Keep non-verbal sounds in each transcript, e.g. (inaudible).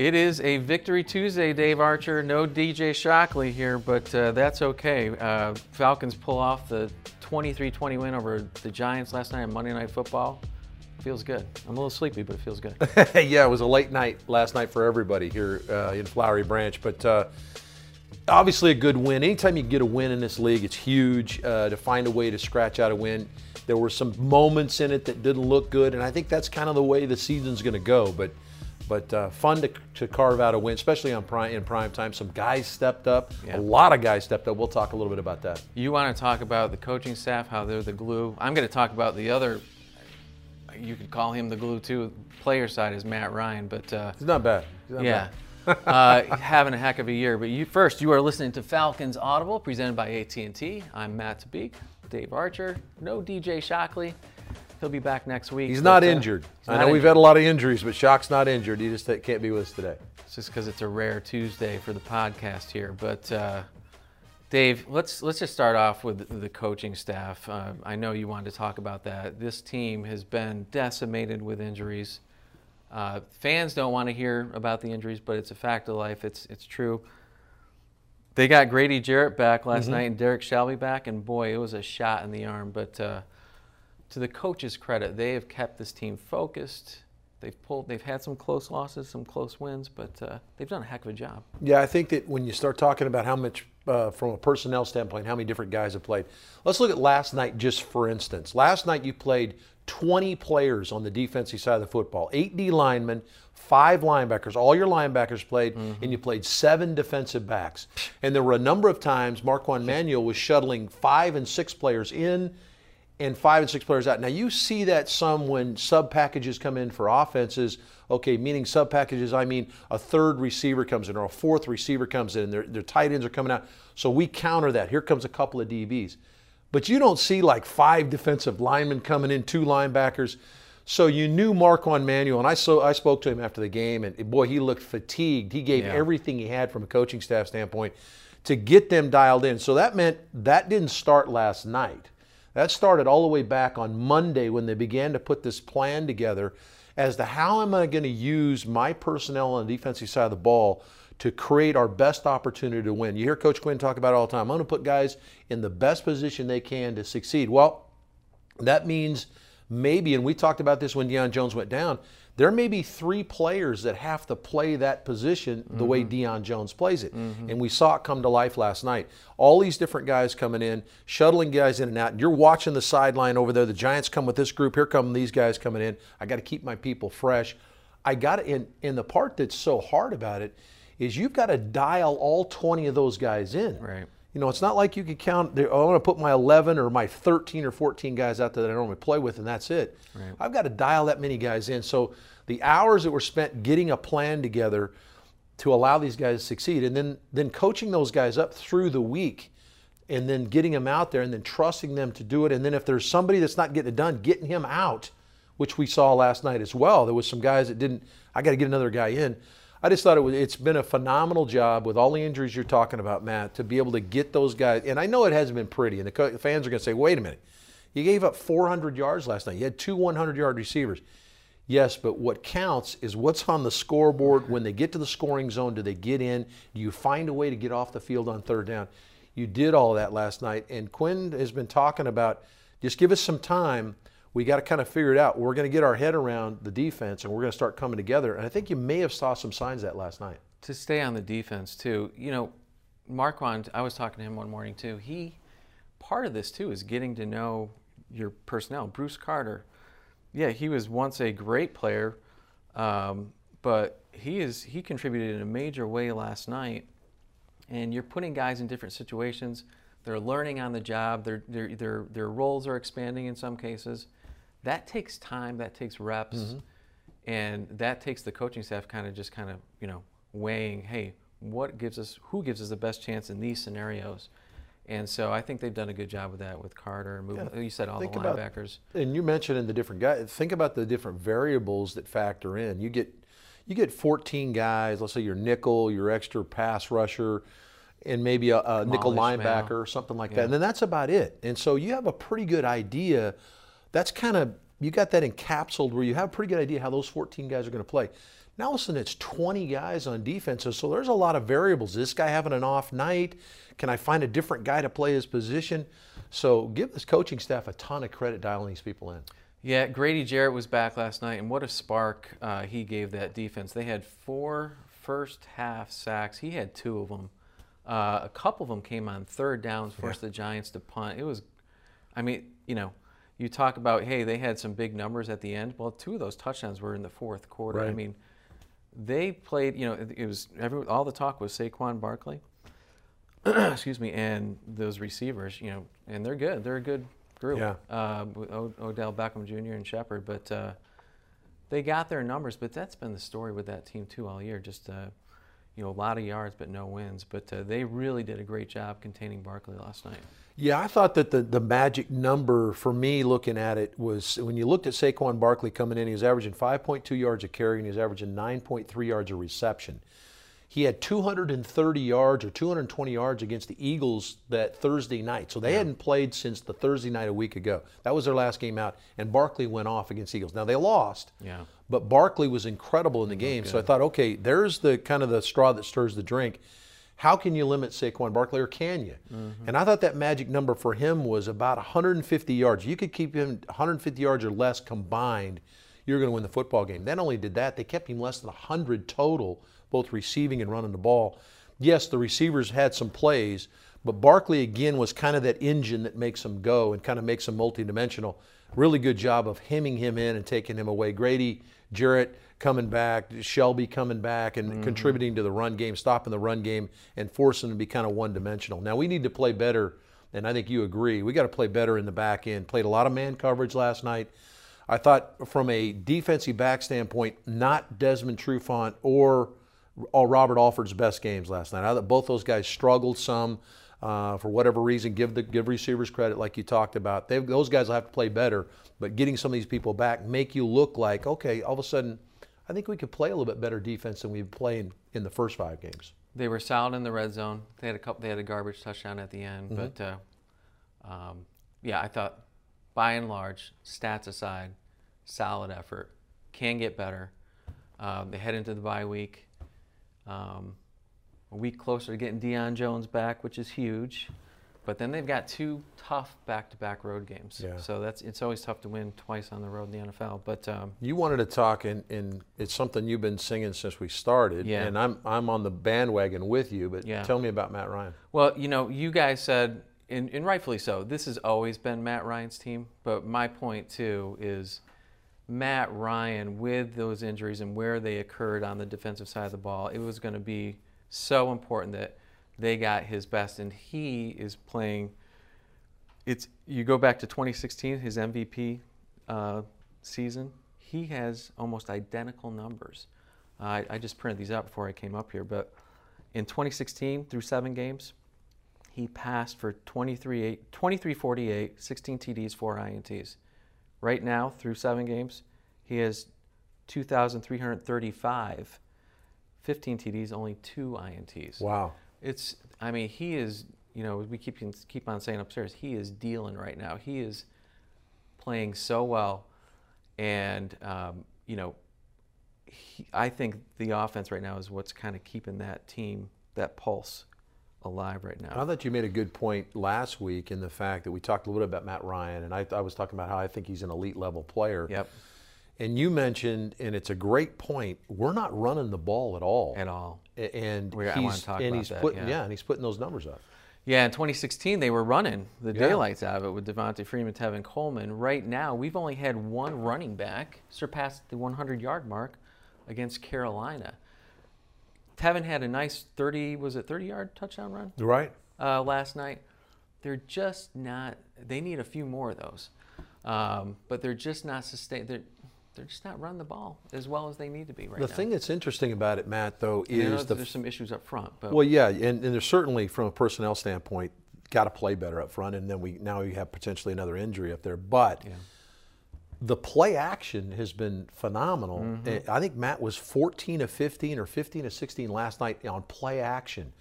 It is a Victory Tuesday, Dave Archer. No DJ Shockley here, but uh, that's okay. Uh, Falcons pull off the 23-20 win over the Giants last night on Monday Night Football. Feels good. I'm a little sleepy, but it feels good. (laughs) yeah, it was a late night last night for everybody here uh, in Flowery Branch, but uh, obviously a good win. Anytime you get a win in this league, it's huge uh, to find a way to scratch out a win. There were some moments in it that didn't look good, and I think that's kind of the way the season's going to go. But but uh, fun to, to carve out a win, especially on prime, in prime time. Some guys stepped up. Yeah. A lot of guys stepped up. We'll talk a little bit about that. You want to talk about the coaching staff, how they're the glue. I'm going to talk about the other. You could call him the glue too. Player side is Matt Ryan, but uh, he's not bad. Not yeah. (laughs) uh, having a heck of a year. But you first, you are listening to Falcons Audible, presented by AT&T. I'm Matt Tabeek, Dave Archer, no DJ Shockley. He'll be back next week. He's not uh, injured. He's I know injured. we've had a lot of injuries, but Shock's not injured. He just can't be with us today. It's just because it's a rare Tuesday for the podcast here. But uh, Dave, let's let's just start off with the coaching staff. Uh, I know you wanted to talk about that. This team has been decimated with injuries. Uh, fans don't want to hear about the injuries, but it's a fact of life. It's it's true. They got Grady Jarrett back last mm-hmm. night and Derrick Shelby back, and boy, it was a shot in the arm. But uh, to the coaches' credit, they have kept this team focused. They've pulled. They've had some close losses, some close wins, but uh, they've done a heck of a job. Yeah, I think that when you start talking about how much, uh, from a personnel standpoint, how many different guys have played. Let's look at last night, just for instance. Last night you played 20 players on the defensive side of the football, eight D linemen, five linebackers. All your linebackers played, mm-hmm. and you played seven defensive backs. And there were a number of times Marquand (laughs) Manuel was shuttling five and six players in and five and six players out. Now you see that some when sub packages come in for offenses. Okay, meaning sub packages, I mean a third receiver comes in or a fourth receiver comes in, and their, their tight ends are coming out. So we counter that. Here comes a couple of DBs. But you don't see like five defensive linemen coming in, two linebackers. So you knew Marquand Manuel, and I so I spoke to him after the game, and boy, he looked fatigued. He gave yeah. everything he had from a coaching staff standpoint to get them dialed in. So that meant that didn't start last night. That started all the way back on Monday when they began to put this plan together as to how am I going to use my personnel on the defensive side of the ball to create our best opportunity to win. You hear Coach Quinn talk about it all the time. I'm going to put guys in the best position they can to succeed. Well, that means maybe, and we talked about this when Deion Jones went down, there may be three players that have to play that position the mm-hmm. way Deion Jones plays it. Mm-hmm. And we saw it come to life last night. All these different guys coming in, shuttling guys in and out. You're watching the sideline over there. The Giants come with this group. Here come these guys coming in. I got to keep my people fresh. I got to, and, and the part that's so hard about it is you've got to dial all 20 of those guys in. Right. You know, it's not like you could count. I want to put my 11 or my 13 or 14 guys out there that I normally play with, and that's it. Right. I've got to dial that many guys in. So the hours that were spent getting a plan together to allow these guys to succeed, and then then coaching those guys up through the week, and then getting them out there, and then trusting them to do it, and then if there's somebody that's not getting it done, getting him out, which we saw last night as well. There was some guys that didn't. I got to get another guy in. I just thought it was, it's been a phenomenal job with all the injuries you're talking about, Matt, to be able to get those guys. And I know it hasn't been pretty, and the fans are going to say, wait a minute. You gave up 400 yards last night. You had two 100 yard receivers. Yes, but what counts is what's on the scoreboard when they get to the scoring zone. Do they get in? Do you find a way to get off the field on third down? You did all that last night. And Quinn has been talking about just give us some time we got to kind of figure it out. We're going to get our head around the defense and we're going to start coming together. And I think you may have saw some signs that last night. To stay on the defense too, you know, Marquand, I was talking to him one morning too. He part of this too is getting to know your personnel. Bruce Carter, yeah, he was once a great player, um, but he is he contributed in a major way last night. And you're putting guys in different situations. They're learning on the job. Their their their their roles are expanding in some cases that takes time, that takes reps, mm-hmm. and that takes the coaching staff kind of just kind of you know weighing, hey, what gives us, who gives us the best chance in these scenarios. And so I think they've done a good job with that with Carter. Moving, yeah. You said all the linebackers. About, and you mentioned in the different guys. Think about the different variables that factor in. You get you get 14 guys. Let's say your nickel, your extra pass rusher, and maybe a, a nickel linebacker or something like yeah. that. And then that's about it. And so you have a pretty good idea that's kind of you got that encapsulated where you have a pretty good idea how those 14 guys are going to play. Now all of a sudden it's 20 guys on defense. So there's a lot of variables. Is this guy having an off night? Can I find a different guy to play his position? So give this coaching staff a ton of credit dialing these people in. Yeah, Grady Jarrett was back last night, and what a spark uh, he gave that defense. They had four first half sacks. He had two of them. Uh, a couple of them came on third downs, forced yeah. the Giants to punt. It was, I mean, you know, you talk about hey, they had some big numbers at the end. Well, two of those touchdowns were in the fourth quarter. Right. I mean, they played. You know, it, it was every, all the talk was Saquon Barkley. (clears throat) excuse me, and those receivers, you know, and they're good. They're a good group. Yeah. Uh, o- Odell Beckham Jr. and Shepard, but uh, they got their numbers. But that's been the story with that team too all year. Just uh, you know, a lot of yards but no wins. But uh, they really did a great job containing Barkley last night. Yeah, I thought that the, the magic number for me looking at it was when you looked at Saquon Barkley coming in, he was averaging 5.2 yards a carry and he was averaging 9.3 yards a reception. He had 230 yards or 220 yards against the Eagles that Thursday night. So they yeah. hadn't played since the Thursday night a week ago. That was their last game out, and Barkley went off against Eagles. Now they lost. Yeah. But Barkley was incredible in the game. So I thought, okay, there's the kind of the straw that stirs the drink. How can you limit Saquon Barkley, or can you? Mm-hmm. And I thought that magic number for him was about 150 yards. You could keep him 150 yards or less combined, you're going to win the football game. Not only did that, they kept him less than 100 total both receiving and running the ball. Yes, the receivers had some plays, but Barkley again was kind of that engine that makes them go and kind of makes them multidimensional. Really good job of hemming him in and taking him away. Grady, Jarrett coming back, Shelby coming back and mm-hmm. contributing to the run game, stopping the run game, and forcing them to be kind of one dimensional. Now we need to play better, and I think you agree. We got to play better in the back end. Played a lot of man coverage last night. I thought from a defensive back standpoint, not Desmond Trufant or all Robert Alford's best games last night. I thought both those guys struggled some uh, for whatever reason. Give the give receivers credit, like you talked about. They, those guys will have to play better, but getting some of these people back make you look like okay. All of a sudden, I think we could play a little bit better defense than we've played in the first five games. They were solid in the red zone. They had a couple. They had a garbage touchdown at the end, mm-hmm. but uh, um, yeah, I thought by and large, stats aside, solid effort. Can get better. Um, they head into the bye week. Um, a week closer to getting Deion Jones back, which is huge. But then they've got two tough back-to-back road games. Yeah. So that's it's always tough to win twice on the road in the NFL. But um, you wanted to talk, and, and it's something you've been singing since we started. Yeah. And I'm I'm on the bandwagon with you. But yeah. tell me about Matt Ryan. Well, you know, you guys said, and, and rightfully so. This has always been Matt Ryan's team. But my point too is Matt Ryan with those injuries and where they occurred on the defensive side of the ball, it was going to be so important that they got his best, and he is playing. It's you go back to 2016, his MVP uh, season. He has almost identical numbers. Uh, I, I just printed these out before I came up here, but in 2016, through seven games, he passed for 23, 23 48, 16 TDs, four INTs. Right now, through seven games, he has 2,335, 15 TDs, only two INTs. Wow. It's, I mean, he is, you know, we keep, keep on saying upstairs, he is dealing right now. He is playing so well. And, um, you know, he, I think the offense right now is what's kind of keeping that team, that pulse alive right now. I thought you made a good point last week in the fact that we talked a little bit about Matt Ryan, and I, I was talking about how I think he's an elite level player. Yep. And you mentioned, and it's a great point. We're not running the ball at all. At all. And We're, he's and he's that, putting yeah. yeah. and he's putting those numbers up. Yeah, in 2016 they were running the Yeah. daylights out of it with Devonta Freeman, Tevin Coleman. Right now we've only had one running back surpass the 100 yard mark against Carolina. Tevin had a nice 30 was it 30 yard touchdown run Right. uh, last night. They're just not. They need a few more of those, um, but they're just not sustain. They're just not running the ball as well as they need to be right The now. The thing that's interesting about it, Matt, though, And I know is the there's some issues up front, but well, yeah, and, and there's certainly from a personnel standpoint, got to play better up front, and then we now we have potentially another injury up there, but. yeah. the play action has been phenomenal. Mm-hmm. I think Matt was 14 of 15 or 15 of 16 last night on play action.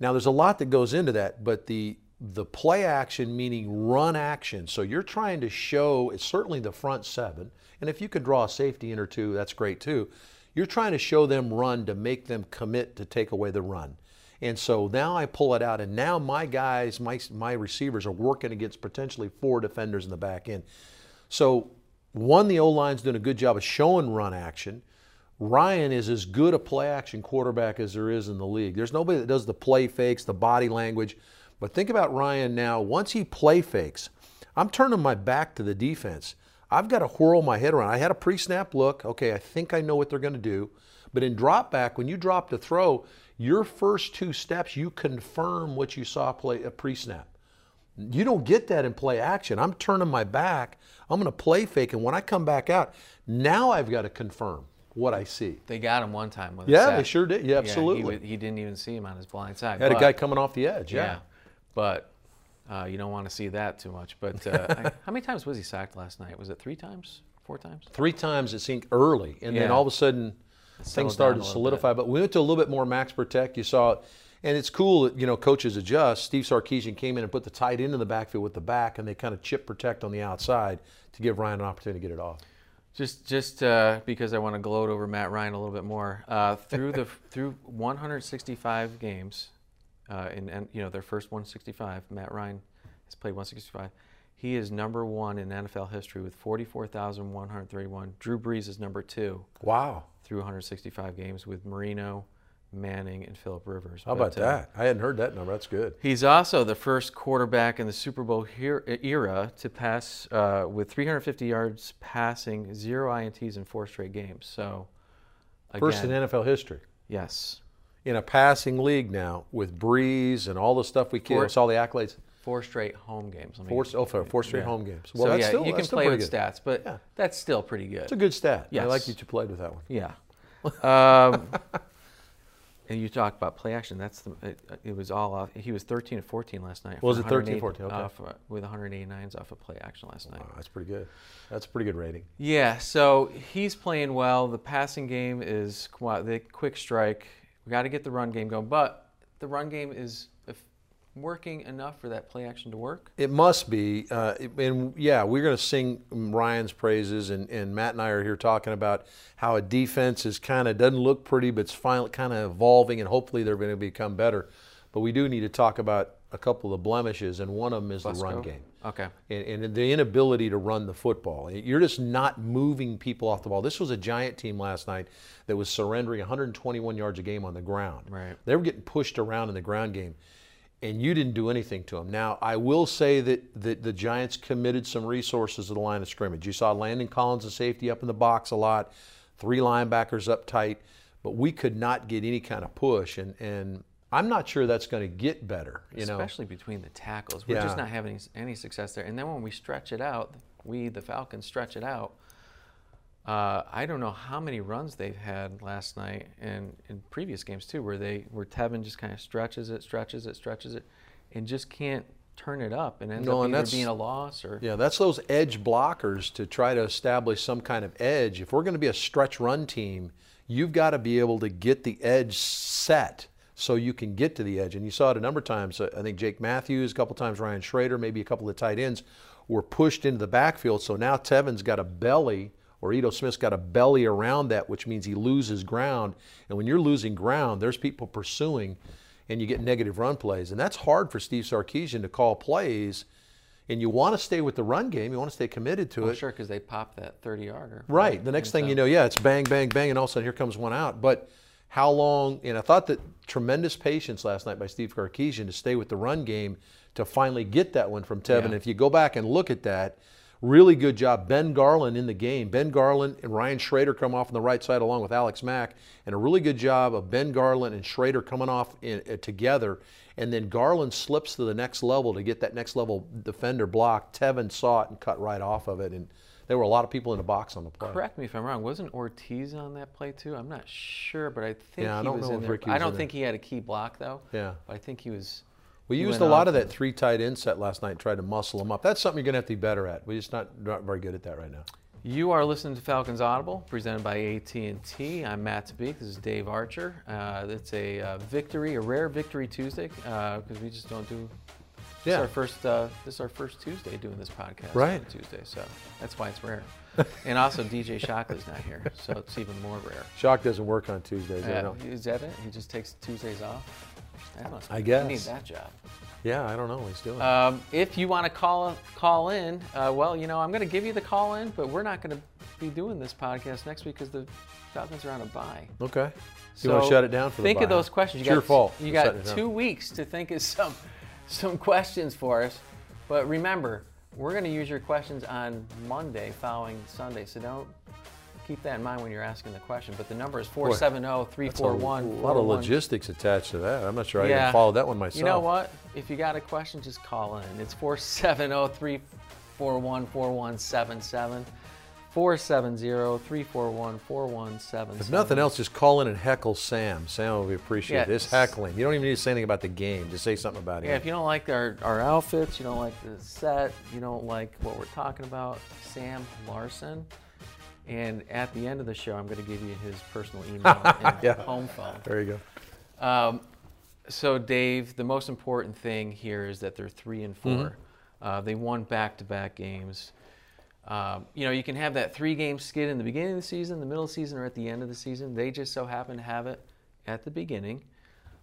Now there's a lot that goes into that, but the the play action meaning run action. So you're trying to show it's certainly the front seven, and if you could draw a safety in or two, that's great too. You're trying to show them run to make them commit to take away the run. And so now I pull it out, and now my guys, my, my receivers are working against potentially four defenders in the back end. So, one, the O line's doing a good job of showing run action. Ryan is as good a play action quarterback as there is in the league. There's nobody that does the play fakes, the body language. But think about Ryan now. Once he play fakes, I'm turning my back to the defense. I've got to whirl my head around. I had a pre snap look. Okay, I think I know what they're going to do. But in drop back, when you drop to throw, your first two steps, you confirm what you saw play uh, a pre snap. You don't get that in play action. I'm turning my back. I'm going to play fake. And when I come back out, now I've got to confirm what I see. They got him one time with Yeah, they sure did. Yeah, absolutely. he, he didn't even see him on his blind side. Had a guy coming off the edge. Yeah, Yeah. But uh, you don't want to see that too much. But uh, (laughs) I, how many times was he sacked last night? Was it three times? Four times? Three times it seemed early, and then all of a sudden things started to solidify. But we went to a little bit more max protect. You saw it. And it's cool that, you know, coaches adjust. Steve Sarkisian came in and put the tight end in the backfield with the back, and they kind of chip protect on the outside to give Ryan an opportunity to get it off. Just, just uh, because I want to gloat over Matt Ryan a little bit more. Uh, through the (laughs) through 165 games, uh, in and you know their first 165, Matt Ryan has played 165. He is number one in NFL history with 44,131. Drew Brees is number two Wow. through 165 games with Marino, Manning, and Philip Rivers. How about But, uh, that? I hadn't heard that number. That's good. He's also the first quarterback in the Super Bowl era to pass uh, with 350 yards passing, zero INTs in four straight games. So, again, First in NFL history. yes, In a passing league now with Brees and all the stuff we Four- all the accolades. four straight home games. Let me- Four, oh, four, straight yeah. home games. so Well, that's yeah, still, you can play with good. stats, but Yeah. that's still pretty good. It's a good stat. I like Yes. that you played with that one. Yeah. Um, (laughs) and you talk about play action. That's the. It, it was all off. He was 13 of 14 last night. Was it 13, 108 14? Okay. Off, uh, with 189s off of play action last night. Wow, that's pretty good. That's a pretty good rating. Yeah, so he's playing well. The passing game is the quick strike. We got to get the run game going, but the run game is working enough for that play action to work. It must be. Uh, and yeah, we're going to sing Ryan's praises, and, and Matt and I are here talking about how a defense is kind of doesn't look pretty, but it's finally kind of evolving, and hopefully they're going to become better. But we do need to talk about a couple of blemishes, and one of them is the run game. Okay. and, and the inability to run the football. You're just not moving people off the ball. This was a giant team last night that was surrendering 121 yards a game on the ground. Right. They were getting pushed around in the ground game, and you didn't do anything to them. Now, I will say that, that the Giants committed some resources to the line of scrimmage. You saw Landon Collins, the safety, up in the box a lot, three linebackers up tight, but we could not get any kind of push. And, and I'm not sure that's going to get better. You know, Especially between the tackles. We're just not having any success there. And then when we stretch it out, we, the Falcons, stretch it out. Uh, I don't know how many runs they've had last night and in previous games too, where they where Tevin just kind of stretches it, stretches it, stretches it, and just can't turn it up and ends No, up and either being a loss or Yeah, that's those edge blockers to try to establish some kind of edge. If we're going to be a stretch run team, you've got to be able to get the edge set so you can get to the edge. And you saw it a number of times. I think Jake Matthews, a couple times Ryan Schraeder, maybe a couple of the tight ends were pushed into the backfield. So now Tevin's got a belly, or Ito Smith's got a belly around that, which means he loses ground. And when you're losing ground, there's people pursuing, and you get negative run plays. And that's hard for Steve Sarkisian to call plays. And you want to stay with the run game. You want to stay committed to well, it. sure because they popped that 30 yarder. Right. The next thing so- you know, yeah, it's bang, bang, bang, and all of a sudden here comes one out. But how long? And I thought that tremendous patience last night by Steve Sarkisian to stay with the run game to finally get that one from Tevin. Yeah. If you go back and look at that, really good job. Ben Garland in the game. Ben Garland and Ryan Schraeder come off on the right side along with Alex Mack, and a really good job of Ben Garland and Schraeder coming off in, uh, together. And then Garland slips to the next level to get that next level defender blocked. Tevin saw it and cut right off of it. And there were a lot of people in the box on the play. Correct me if I'm wrong. Wasn't Ortiz on that play too? I'm not sure, but I think Yeah, I he don't was know in there. Ricky I don't in think he had a key block though. Yeah. But I think he was. We used a lot of that three tight end set last night and tried to muscle them up. That's something you're going to have to be better at. We're just not, not very good at that right now. You are listening to Falcons Audible, presented by AT&T. I'm Matt Tabeek. This is Dave Archer. Uh, it's a uh, victory, a rare victory Tuesday, because we just don't do. This Yeah. is our first. Uh, this is our first Tuesday doing this podcast. Right. On Tuesday, so that's why it's rare. and also DJ Shockley's not here, so it's even more rare. Shock doesn't work on Tuesdays. Uh, is that it? He just takes Tuesdays off. That must I He guess. needs that job. Yeah, I don't know. He's doing. Um, if you want to call call in, uh, well, you know, I'm going to give you the call in, but we're not going to be doing this podcast next week because the Falcons are on a bye. okay. So you want to shut it down for the think of those questions. It's You your got, fault. You got shutting it down. two weeks to think of some some questions for us. But remember, we're going to use your questions on Monday following Sunday. So don't keep that in mind when you're asking the question. But the number is That's a 470-341. lot of logistics attached to that. I'm not sure I Yeah. can follow that one myself. You know what? If you got a question, just call in. It's 470-341-4177. 470-341-4177. If nothing else, just call in and heckle Sam. Sam will appreciate Yeah. this heckling. You don't even need to say anything about the game. Just say something about Yeah, it. if you don't like our, our outfits, you don't like the set, you don't like what we're talking about, Sam Larson. And at the end of the show, I'm going to give you his personal email (laughs) and Yeah. home phone. There you go. Um, so, Dave, the most important thing here is that they're three and 4 Mm-hmm. Uh, they won back-to-back games. Um, you know, you can have that three-game skid in the beginning of the season, the middle of the season, or at the end of the season. They just so happen to have it at the beginning.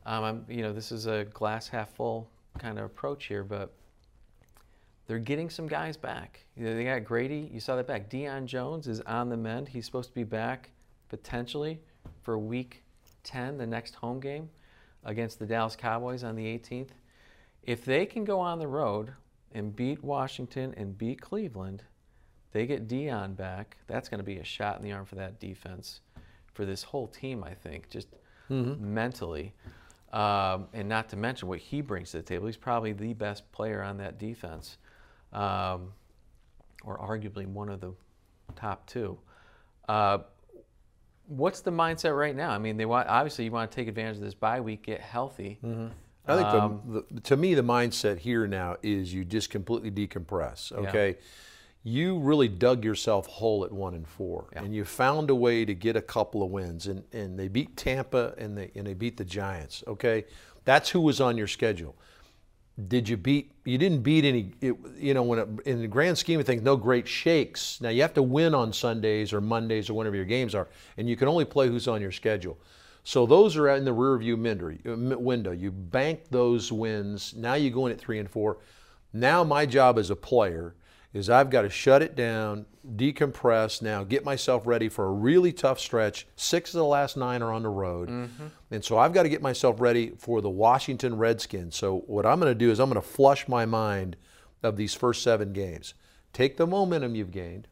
Um, you know, this is a glass half full kind of approach here, but they're getting some guys back. You know, they got Grady. You saw that back. Deion Jones is on the mend. He's supposed to be back potentially for Week 10, the next home game against the Dallas Cowboys on the 18th. If they can go on the road and beat Washington and beat Cleveland, they get Deion back. That's going to be a shot in the arm for that defense, for this whole team. I think just mentally, um, and not to mention what he brings to the table. He's probably the best player on that defense, um, or arguably one of the top two. Uh, what's the mindset right now? I mean, they want obviously you want to take advantage of this bye week, get healthy. I think Um, the, the, to me, the mindset here now is you just completely decompress. Okay, you really dug yourself whole at one and four, Yeah. and you found a way to get a couple of wins, and, and they beat Tampa and they and they beat the Giants. Okay, that's who was on your schedule. Did you beat? You didn't beat any. It, you know, when it, in the grand scheme of things, no great shakes. Now you have to win on Sundays or Mondays or whenever your games are, and you can only play who's on your schedule. So those are in the rearview window. You bank those wins. Now you go in at three and four. Now my job as a player is I've got to shut it down, decompress now, get myself ready for a really tough stretch. Six of the last nine are on the road. Mm-hmm. And so I've got to get myself ready for the Washington Redskins. So what I'm going to do is I'm going to flush my mind of these first seven games. Take the momentum you've gained,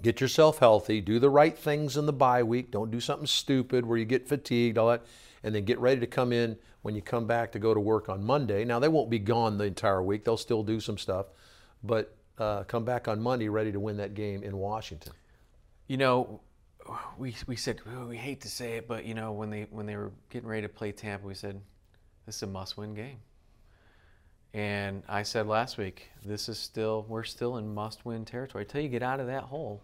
get yourself healthy, do the right things in the bye week. Don't do something stupid where you get fatigued, all that, and then get ready to come in when you come back to go to work on Monday. Now they won't be gone the entire week; they'll still do some stuff, but uh, come back on Monday ready to win that game in Washington. You know, we, we said "Oh, we hate to say it, but you know when they when they were getting ready to play Tampa, we said this is a must-win game. And I said last week, this is still we're still in must-win territory. Until you get out of that hole,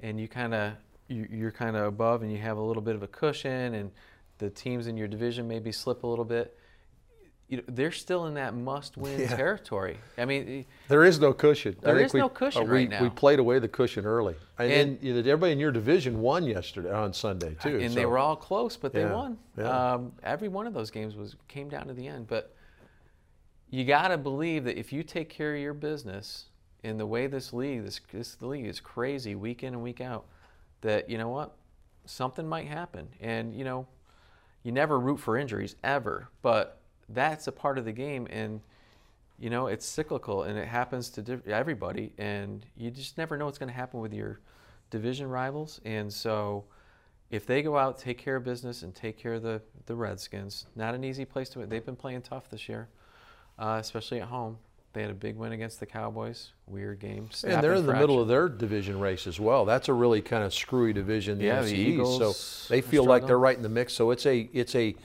and you kind of you, you're kind of above, and you have a little bit of a cushion, and the teams in your division maybe slip a little bit. You know, they're still in that must-win Yeah. territory. I mean, There is no cushion. There is we- no cushion uh, we, right now. We played away the cushion early, and, And- then you know, everybody in your division won yesterday on Sunday too. and they were all close, but they Yeah, won. yeah. Um, every one of those games was came down to the end. But you got to believe that if you take care of your business in the way this league, this this league is crazy week in and week out, that you know what, something might happen. And you know, you never root for injuries ever, but that's a part of the game, and you know it's cyclical and it happens to everybody, and you just never know what's going to happen with your division rivals. And so, if they go out, take care of business, and take care of the the Redskins, not an easy place to win. They've been playing tough this year, uh, especially at home. They had a big win against the Cowboys. Weird game. And they're in the middle of their division race as well. That's a really kind of screwy division, the Yeah, NFC the East. Eagles So they feel like they're right in the mix. So it's a it's a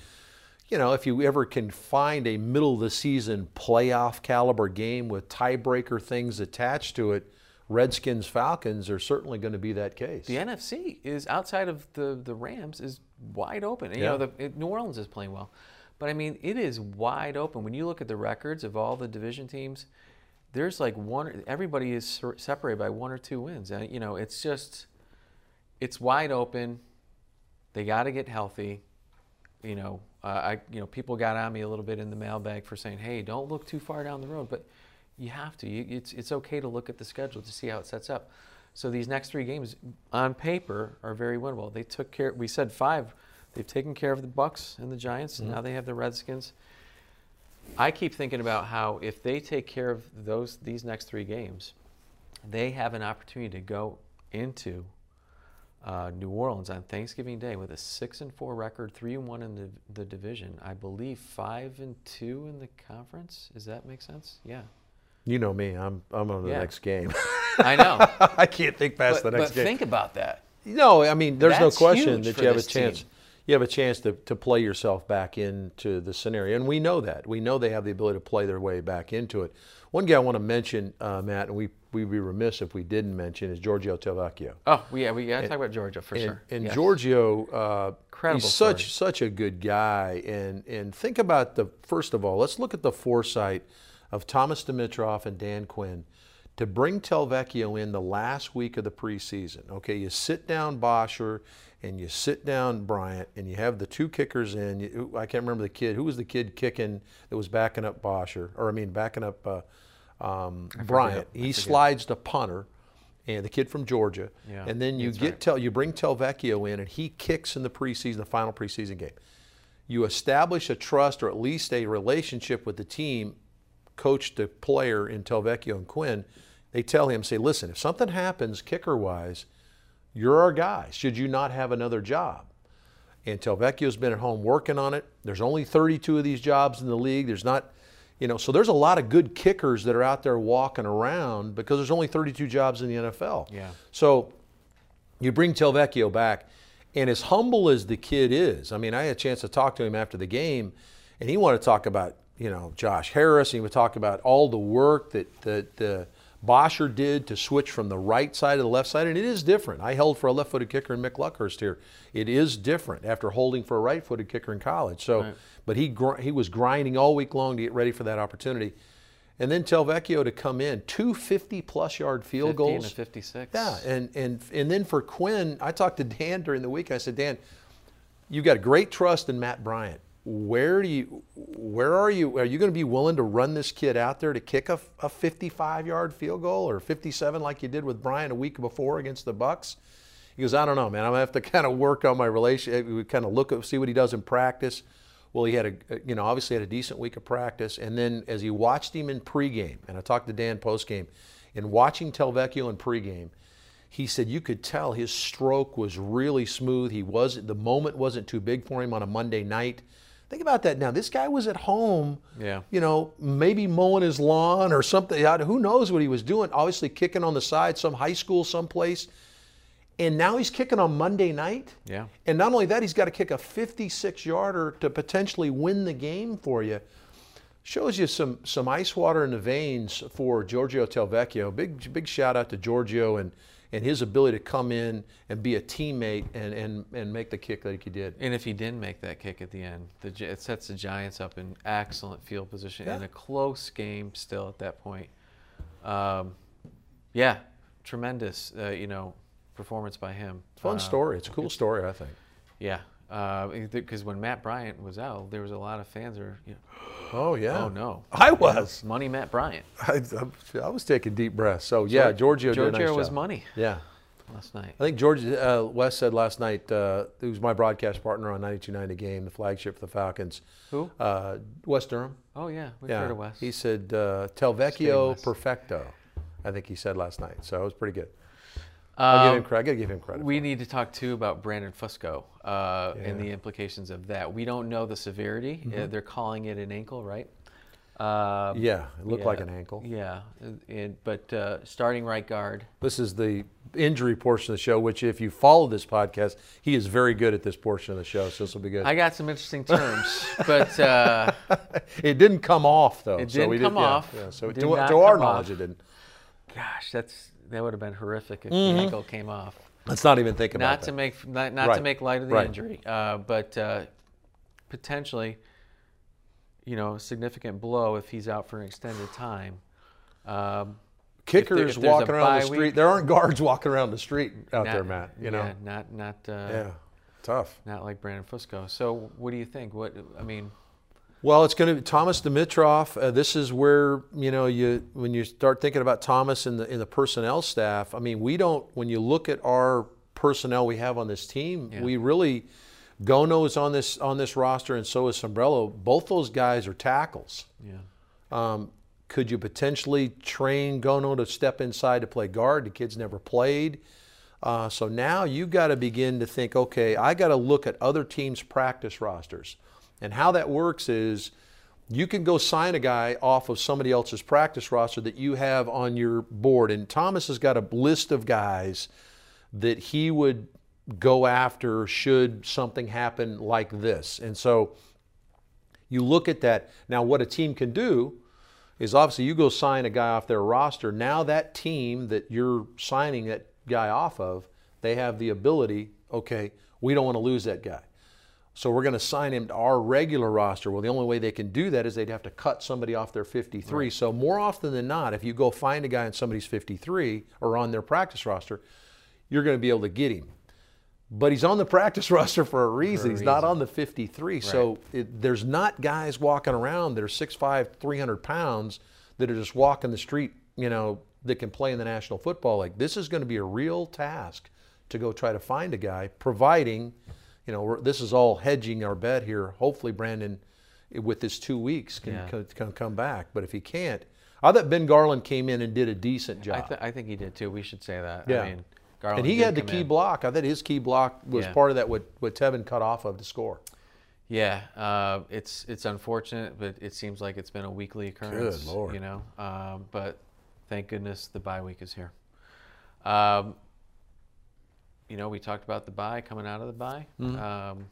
you know, if you ever can find a middle of the season playoff caliber game with tiebreaker things attached to it, Redskins Falcons are certainly going to be that case. The NFC is outside of the, the Rams is wide open. You Yeah. know, the, it, New Orleans is playing well, but I mean, it is wide open. When you look at the records of all the division teams, there's like one. Everybody is separated by one or two wins, and you know it's just it's wide open. They got to get healthy. You know, uh, I you know people got on me a little bit in the mailbag for saying, "Hey, don't look too far down the road," but you have to. You, it's it's okay to look at the schedule to see how it sets up. So these next three games, on paper, are very winnable. They took care. We said five. They've taken care of the Bucks and the Giants, and now they have the Redskins. I keep thinking about how if they take care of those these next three games, they have an opportunity to go into uh, New Orleans on Thanksgiving Day with a six and four record, three and one in the, the division. I believe five and two in the conference. Does that make sense? Yeah. You know me. I'm I'm on the Yeah. next game. I know. (laughs) I can't think past but the next but game. But think about that. No, I mean, there's no question that you have a chance. team. You have a chance to, to play yourself back into the scenario, and we know that. We know they have the ability to play their way back into it. One guy I want to mention, uh, Matt, and we we'd be remiss if we didn't mention is Giorgio Tavecchio. Oh, yeah, we got to talk about Georgia for And, sure. and Yes. Giorgio, uh, Incredible he's such such a good guy. And and think about the first of all, let's look at the foresight of Thomas Dimitroff and Dan Quinn to bring Tavecchio in the last week of the preseason. Okay, you sit down Bosher and you sit down Bryant and you have the two kickers in. You, I can't remember the kid. Who was the kid kicking that was backing up Bosher? Or I mean, backing up uh, um, Bryant. He slides to punter. And the kid from Georgia, Yeah, and then you get right. Tel, you bring Tavecchio in, and he kicks in the preseason, the final preseason game. You establish a trust or at least a relationship with the team, coach to player in Tavecchio and Quinn. They tell him, say, listen, if something happens kicker wise, you're our guy. Should you not have another job? And Tavecchio's been at home working on it. There's only 32 of these jobs in the league. There's not, you know, so there's a lot of good kickers that are out there walking around because there's only 32 jobs in the NFL. Yeah. So you bring Tavecchio back, and as humble as the kid is, I mean, I had a chance to talk to him after the game, and he wanted to talk about, you know, Josh Harris. And he would talk about all the work that that uh, Bosher did to switch from the right side to the left side, and it is different. I held for a left-footed kicker in Mick Luckhurst here. It is different after holding for a right-footed kicker in college. So, Right. but he gr- he was grinding all week long to get ready for that opportunity. And then Tavecchio to come in, two 50 plus yard field 15 goals. to 56. Yeah, and and and then for Quinn, I talked to Dan during the week. I said, Dan, you've got great trust in Matt Bryant. Where do you, where are you? Are you going to be willing to run this kid out there to kick a, a 55-yard field goal or 57 like you did with Bryant a week before against the Bucks? He goes, I don't know, man. I'm gonna have to (laughs) kind of work on my relationship. Eh, we kind of look at see what he does in practice. Well, he had a, eh, you know, obviously had a decent week of practice, and then as he watched him in pregame, and I talked to Dan postgame, in watching Tavecchio in pregame, he said you could tell his stroke was really smooth. He was the moment wasn't too big for him on a Monday night. Think about that now. This guy was at home, Yeah. you know, maybe mowing his lawn or something. Who knows what he was doing? Obviously kicking on the side, some high school someplace. And now he's kicking on Monday night. Yeah. And not only that, he's got to kick a 56 yarder to potentially win the game for you. Shows you some some ice water in the veins for Giorgio Tavecchio. Big big shout out to Giorgio and and his ability to come in and be a teammate and and, and make the kick like he did. And if he didn't make that kick at the end, the, it sets the Giants up in excellent field position in a close game still at that point. Um, yeah, tremendous, uh, you know, performance by him. Fun Uh, story. It's a cool story, I think. Yeah, because when Matt Bryant was out, there was a lot of fans that were, you know, Oh yeah. oh no, I was. money Matt Bryant. (laughs) I, I, I was taking deep breaths. So yeah, Giorgio did a Giorgio nice was job. money Yeah. last night. I think George uh, West said last night, uh, who was my broadcast partner on 92.9 The Game, the flagship for the Falcons. Who? Uh, Wes Durham. Oh yeah, we've yeah. heard of Wes. He said, uh, Tavecchio perfecto. I think he said last night. So it was pretty good. I'll give Um, him credit. I gotta give him credit. We need to talk too about Brandon Fusco uh, and Yeah. Mm-hmm. the implications of that. We don't know the severity. Uh, they're calling it an ankle, right? Uh, yeah, it looked like an ankle. Yeah, and, but uh, starting right guard. This is the injury portion of the show, which if you follow this podcast, he is very good at this portion of the show. So this will be good. I got some interesting terms, but uh, (laughs) it didn't come off though. It so didn't we come did, off. Yeah, so Did to, to our knowledge, off. it didn't. gosh, that's that would have been horrific if Mm-hmm. the ankle came off. Let's not even think about Not that. to make not, not to make light of the right. injury, uh, but uh, potentially, you know, significant blow if he's out for an extended time. Um, Kickers if there's a walking around the street. week- There aren't guards walking around the street out not- there, Matt. You know. yeah, not not uh, Yeah. Tough. not like Brandon Fusco. So what do you think? What I mean, Well, it's going to be Thomas Dimitroff. Uh, this is where you know you when you start thinking about Thomas in the in the personnel staff. I mean, we don't. When you look at our personnel we have on this team, Yeah. we really Gono is on this on this roster, and so is Sambrailo. Both those guys are tackles. yeah, Um, could you potentially train Gono to step inside to play guard? The kid's never played. Uh, so now you've got to begin to think, okay, I got to look at other teams' practice rosters. And how that works is you can go sign a guy off of somebody else's practice roster that you have on your board. And Thomas has got a list of guys that he would go after should something happen like this. And so you look at that. Now, what a team can do is obviously you go sign a guy off their roster. Now, that team that you're signing that guy off of, they have the ability, okay, we don't want to lose that guy. So we're going to sign him to our regular roster. Well, the only way they can do that is they'd have to cut somebody off their 53. So more often than not, if you go find a guy on somebody's 53 or on their practice roster, you're going to be able to get him. But he's on the practice (laughs) roster for a reason. he's not on the 53. So it, there's not guys walking around that are 6'5", 300 pounds that are just walking the street, you know, that can play in the National Football League. This is going to be a real task to go try to find a guy, providing, you know, this is all hedging our bet here. Hopefully, Brandon, with this two weeks, can, Yeah. can, can come back. But if he can't, I thought Ben Garland came in and did a decent job. I, th- I think he did too. We should say that. Yeah. I mean, Garland and he had the key in. block. I thought his key block was Yeah. part of that what what Tevin cut off of to score. Yeah, uh, it's it's unfortunate, but it seems like it's been a weekly occurrence. Good Lord. You know, um, but thank goodness the bye week is here. Um, you know, we talked about the buy coming out of the bye. Um,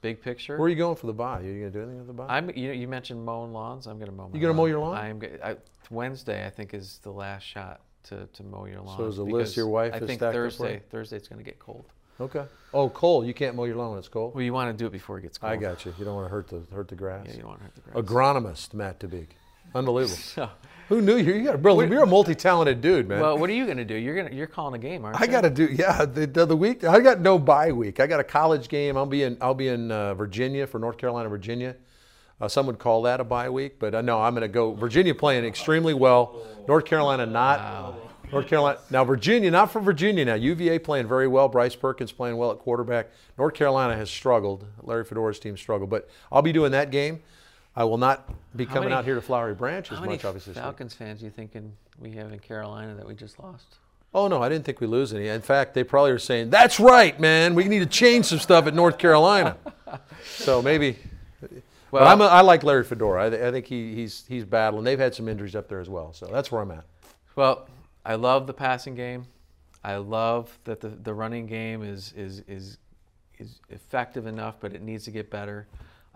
big picture. Mm-hmm. Where are you going for the buy? Are you going to do anything with the buy? I'm. You know, you mentioned mowing lawns. I'm going to mow. My You gonna mow your lawn? I'm. I, Wednesday, I think, is the last shot to, to mow your lawn. So is the list your wife I think? Thursday. Thursday it's going to get cold. okay. Oh, cold. You can't mow your lawn when it's cold. Well, you want to do it before it gets cold. I got you. You don't want to hurt the hurt the grass. Yeah, you don't want to hurt the grass. Agronomist Matt Tabeek. Unbelievable. (laughs) So, Who knew you? You got, bro. You're a multi-talented dude, man. well, what are you going to do? You're going to you're calling a game, aren't I you? I got to do. Yeah, the, the, the week. I got no bye week. I got a college game. I'll be in. I'll be in uh, Virginia for North Carolina, Virginia. Uh, some would call that a bye week, but uh, no, I'm going to go. Virginia playing extremely well. North Carolina not. Wow. North Carolina now. Virginia not for Virginia now. UVA playing very well. Bryce Perkins playing well at quarterback. North Carolina has struggled. Larry Fedora's team struggled, but I'll be doing that game. I will not be How coming many- out here to Flowery Branch as much, obviously. this week. Falcons fans you thinking we have in Carolina that we just lost? Oh no, I didn't think we lose any. In fact, they probably are saying, "That's right, man. We need to change some stuff at North Carolina." (laughs) so maybe. Well- I'm a, I like Larry Fedora. I, th- I think he, he's he's battling. They've had some injuries up there as well, so that's where I'm at. Well, I love the passing game. I love that the, the running game is, is is is effective enough, but it needs to get better.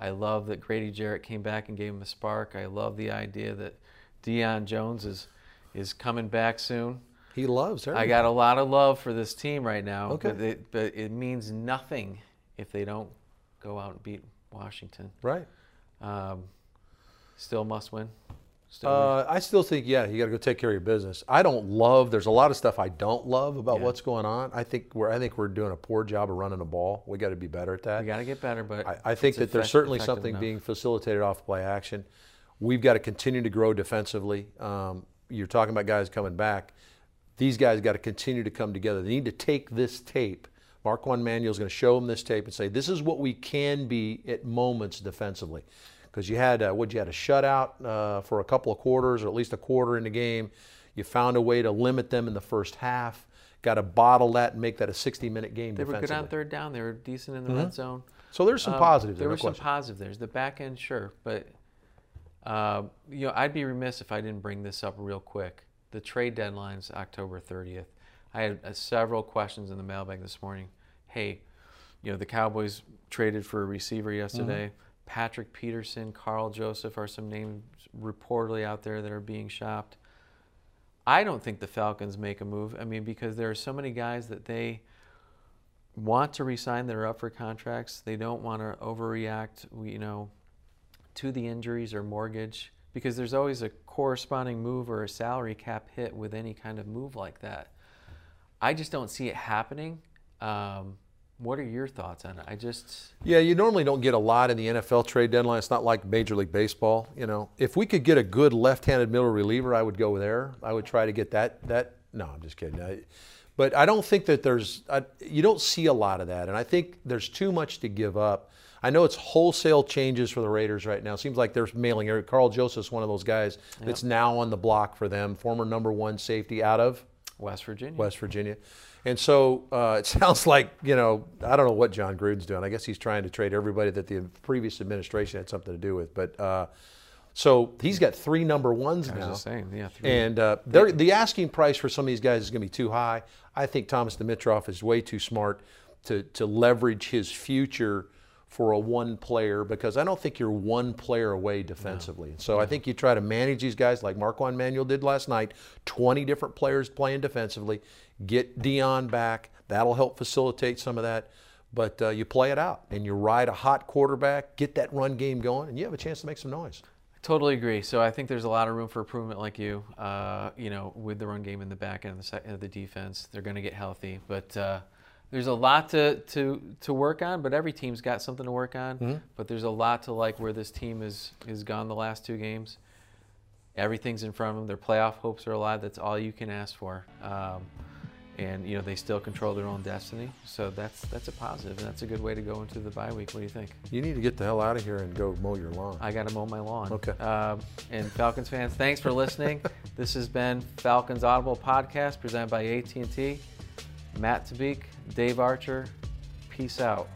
I love that Grady Jarrett came back and gave him a spark. I love the idea that Deion Jones is is coming back soon. He loves her. I got a lot of love for this team right now, Okay. but, it, but it means nothing if they don't go out and beat Washington. right. Um, still must win. Uh, I still think, yeah, you got to go take care of your business. I don't love. There's a lot of stuff I don't love about Yeah. what's going on. I think we're I think we're doing a poor job of running the ball. We got to be better at that. we got to get better, but I, I think that there's certainly something enough. being facilitated off play action. We've got to continue to grow defensively. Um, you're talking about guys coming back. These guys got to continue to come together. They need to take this tape. Mark Marquand Manuel's going to show them this tape and say, "This is what we can be at moments defensively." Because you had, uh, what you had a shutout uh, for a couple of quarters, or at least a quarter in the game. You found a way to limit them in the first half. Got to bottle that and make that a 60-minute game They were good on third down. They were decent in the red zone. So there's some Um, positives. There no were some question. positive. There's the back end, sure, but uh, you know, I'd be remiss if I didn't bring this up real quick. The trade deadline's October 30th. I had uh, several questions in the mailbag this morning. Hey, you know, the Cowboys traded for a receiver yesterday. Mm-hmm. Patrick Peterson, Karl Joseph are some names reportedly out there that are being shopped. I don't think the Falcons make a move. I mean, because there are so many guys that they want to resign that are up for contracts. They don't want to overreact, you know, to the injuries or mortgage because there's always a corresponding move or a salary cap hit with any kind of move like that. I just don't see it happening. Um, what are your thoughts on it? I just Yeah, you normally don't get a lot in the NFL trade deadline. It's not like Major League Baseball. You know, if we could get a good left-handed middle reliever, I would go there. I would try to get that. That no, I'm just kidding. I, but I don't think that there's. I, you don't see a lot of that, and I think there's too much to give up. I know it's wholesale changes for the Raiders right now. Seems like they're mailing Karl Joseph's one of those guys that's now on the block for them. Former number one safety out of West Virginia. West Virginia. And so uh, (laughs) it sounds like, you know, I don't know what Jon Gruden's doing. I guess he's trying to trade everybody that the previous administration had something to do with. But uh, so he's got three number ones I now. saying, yeah. Three. And uh, they're- the asking price for some of these guys is going to be too high. I think Thomas Dimitroff is way too smart to, to leverage his future for a one player because I don't think you're one player away defensively. So I think you try to manage these guys like Marquand Manuel did last night 20 different players playing defensively, get Deion back. That'll help facilitate some of that. But uh, you play it out and you ride a hot quarterback, get that run game going, and you have a chance to make some noise. I totally agree. So I think there's a lot of room for improvement, like you. Uh, you know, with the run game in the back end of the, of the defense, they're going to get healthy. But uh, there's a lot to, to to work on. But every team's got something to work on. But there's a lot to like where this team is is gone the last two games. Everything's in front of them. Their playoff hopes are alive. That's all you can ask for. Um, and you know they still control their own destiny. So that's that's a positive, and that's a good way to go into the bye week. What do you think? You need to get the hell out of here and go mow your lawn. I got to mow my lawn. Okay. Um, and Falcons fans, thanks for listening. (laughs) this has been Falcons Audible podcast presented by AT&T. Matt Tabeek, Dave Archer. Peace out.